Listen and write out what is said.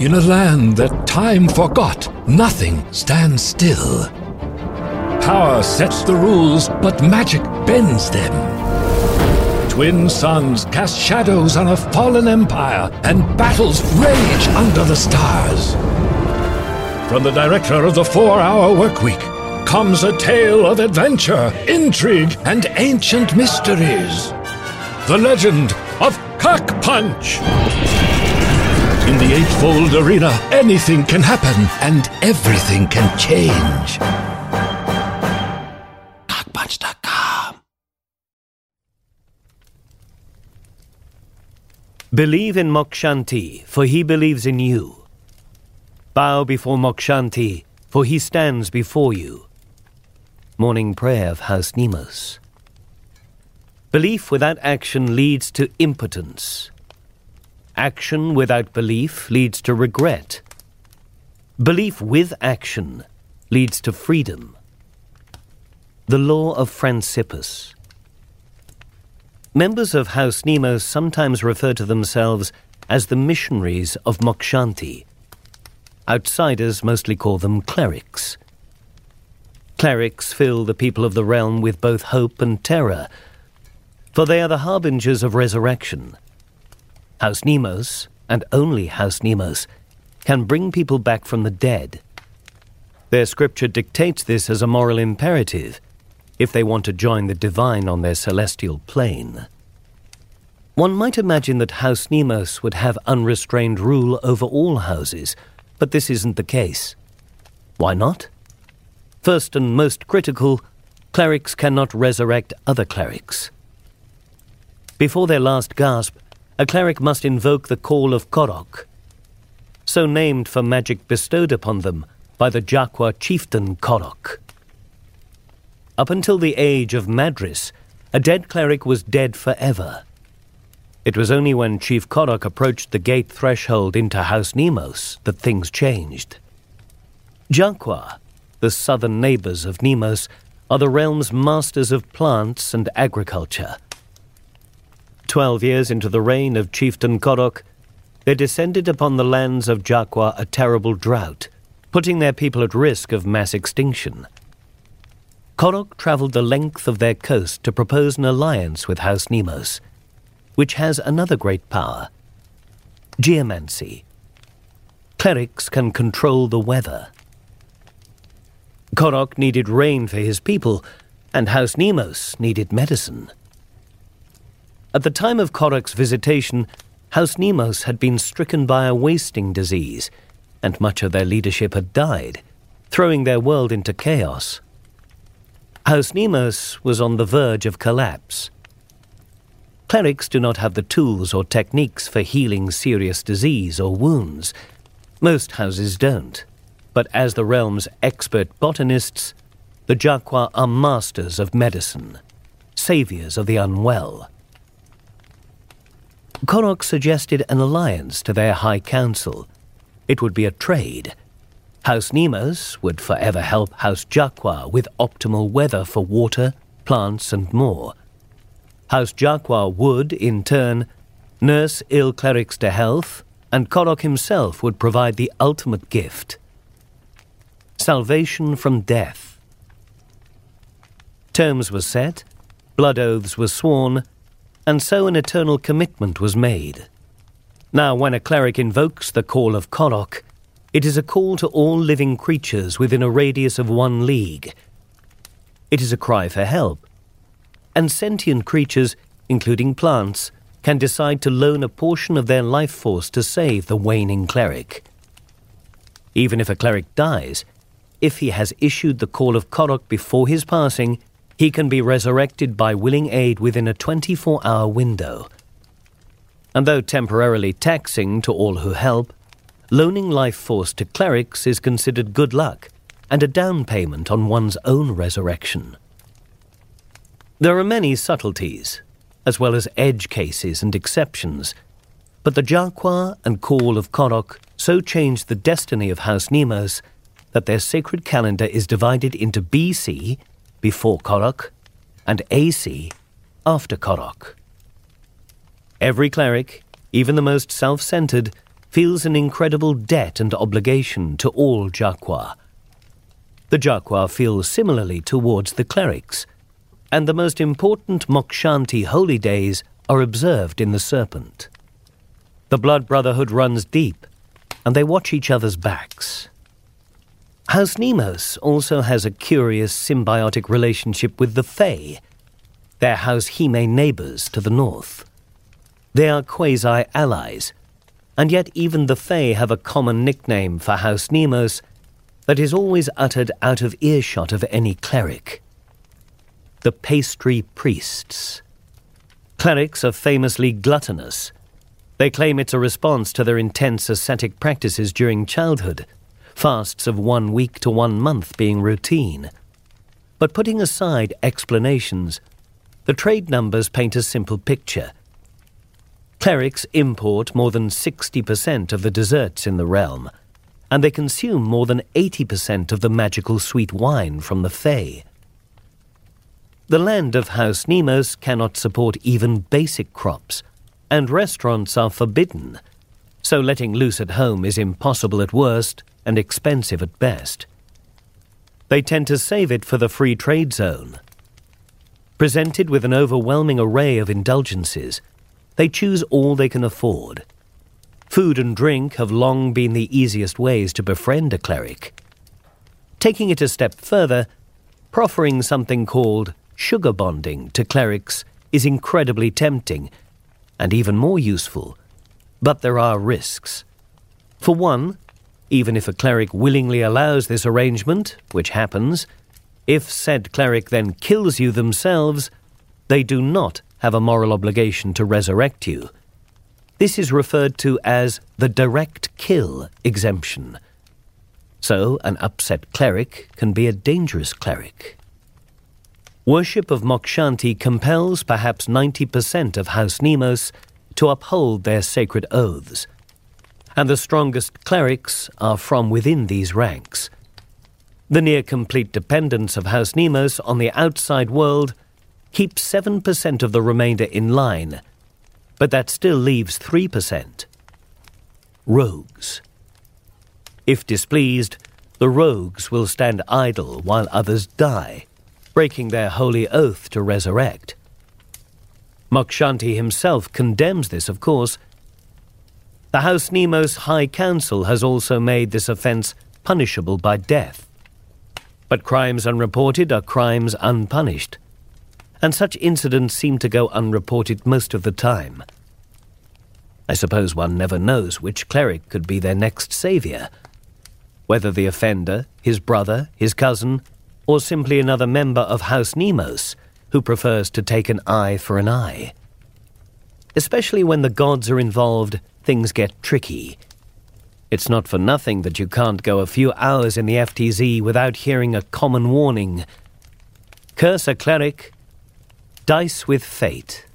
In a land that time forgot, nothing stands still. Power sets the rules, but magic bends them. Twin suns cast shadows on a fallen empire, and battles rage under the stars. From the director of the Four Hour Workweek comes a tale of adventure, intrigue, and ancient mysteries. The legend of Cock Punch! In the Eightfold Arena, anything can happen and everything can change. CockPunch.com. Believe in Mokshanti, for he believes in you. Bow before Mokshanti, for he stands before you. Morning Prayer of House Mnemos. Belief without action leads to impotence. Action without belief leads to regret. Belief with action leads to freedom. The Law of Francippus. Members of House Nemo sometimes refer to themselves as the missionaries of Mokshanti. Outsiders mostly call them clerics. Clerics fill the people of the realm with both hope and terror, for they are the harbingers of resurrection. House Mnemos, and only House Mnemos, can bring people back from the dead. Their scripture dictates this as a moral imperative if they want to join the divine on their celestial plane. One might imagine that House Mnemos would have unrestrained rule over all houses, but this isn't the case. Why not? First and most critical, clerics cannot resurrect other clerics. Before their last gasp, a cleric must invoke the call of Korok, so named for magic bestowed upon them by the Jaqua chieftain Korok. Up until the age of Madris, a dead cleric was dead forever. It was only when Chief Korok approached the gate threshold into House Mnemos that things changed. Jaqua, the southern neighbors of Mnemos, are the realm's masters of plants and agriculture. Twelve years into the reign of Chieftain Korok, there descended upon the lands of Jaqua a terrible drought, putting their people at risk of mass extinction. Korok traveled the length of their coast to propose an alliance with House Mnemos, which has another great power geomancy. Clerics can control the weather. Korok needed rain for his people, and House Mnemos needed medicine. At the time of Korok's visitation, House Mnemos had been stricken by a wasting disease, and much of their leadership had died, throwing their world into chaos. House Mnemos was on the verge of collapse. Clerics do not have the tools or techniques for healing serious disease or wounds. Most houses don't. But as the realm's expert botanists, the Jaqua are masters of medicine, saviors of the unwell. Korok suggested an alliance to their High Council. It would be a trade. House Mnemos would forever help House Jaqua with optimal weather for water, plants, and more. House Jaqua would, in turn, nurse ill clerics to health, and Korok himself would provide the ultimate gift salvation from death. Terms were set, blood oaths were sworn, and so an eternal commitment was made. Now, when a cleric invokes the call of Korok, it is a call to all living creatures within a radius of one league. It is a cry for help. And sentient creatures, including plants, can decide to loan a portion of their life force to save the waning cleric. Even if a cleric dies, if he has issued the call of Korok before his passing, he can be resurrected by willing aid within a 24 hour window. And though temporarily taxing to all who help, loaning life force to clerics is considered good luck and a down payment on one's own resurrection. There are many subtleties, as well as edge cases and exceptions, but the Jaqua and call of Korok so changed the destiny of House Mnemos that their sacred calendar is divided into BC, before Korok, and AC, after Korok. Every cleric, even the most self centered, feels an incredible debt and obligation to all Jaqua. The Jaqua feel similarly towards the clerics, and the most important Mokshanti holy days are observed in the Serpent. The blood brotherhood runs deep, and they watch each other's backs. House Mnemos also has a curious symbiotic relationship with the Fae, their House Hime neighbors to the north. They are quasi allies, and yet even the Fae have a common nickname for House Mnemos that is always uttered out of earshot of any cleric. The pastry priests. Clerics are famously gluttonous. They claim it's a response to their intense ascetic practices during childhood, fasts of one week to one month being routine. But putting aside explanations, the trade numbers paint a simple picture. Clerics import more than 60% of the desserts in the realm and they consume more than 80% of the magical sweet wine from the Fae. The land of House Mnemos cannot support even basic crops, and restaurants are forbidden, so letting loose at home is impossible at worst and expensive at best. They tend to save it for the free trade zone. Presented with an overwhelming array of indulgences, they choose all they can afford Food and drink have long been the easiest ways to befriend a cleric. Taking it a step further, proffering something called sugar bonding to clerics is incredibly tempting and even more useful. But there are risks. For one, even if a cleric willingly allows this arrangement, which happens, if said cleric then kills you themselves, they do not have a moral obligation to resurrect you. This is referred to as the direct kill exemption. So, an upset cleric can be a dangerous cleric. Worship of Mokshanti compels perhaps 90% of House Mnemos to uphold their sacred oaths, and the strongest clerics are from within these ranks. The near complete dependence of House Mnemos on the outside world keeps 7% of the remainder in line but that still leaves 3%. Rogues. If displeased, the rogues will stand idle while others die, breaking their holy oath to resurrect. Mokshanti himself condemns this, of course. The House Mnemos High Council has also made this offence punishable by death. But crimes unreported are crimes unpunished and such incidents seem to go unreported most of the time. I suppose one never knows which cleric could be their next saviour. Whether the offender, his brother, his cousin, or simply another member of House Mnemos who prefers to take an eye for an eye. Especially when the gods are involved, things get tricky. It's not for nothing that you can't go a few hours in the FTZ without hearing a common warning. Curse a cleric, Dice with Fate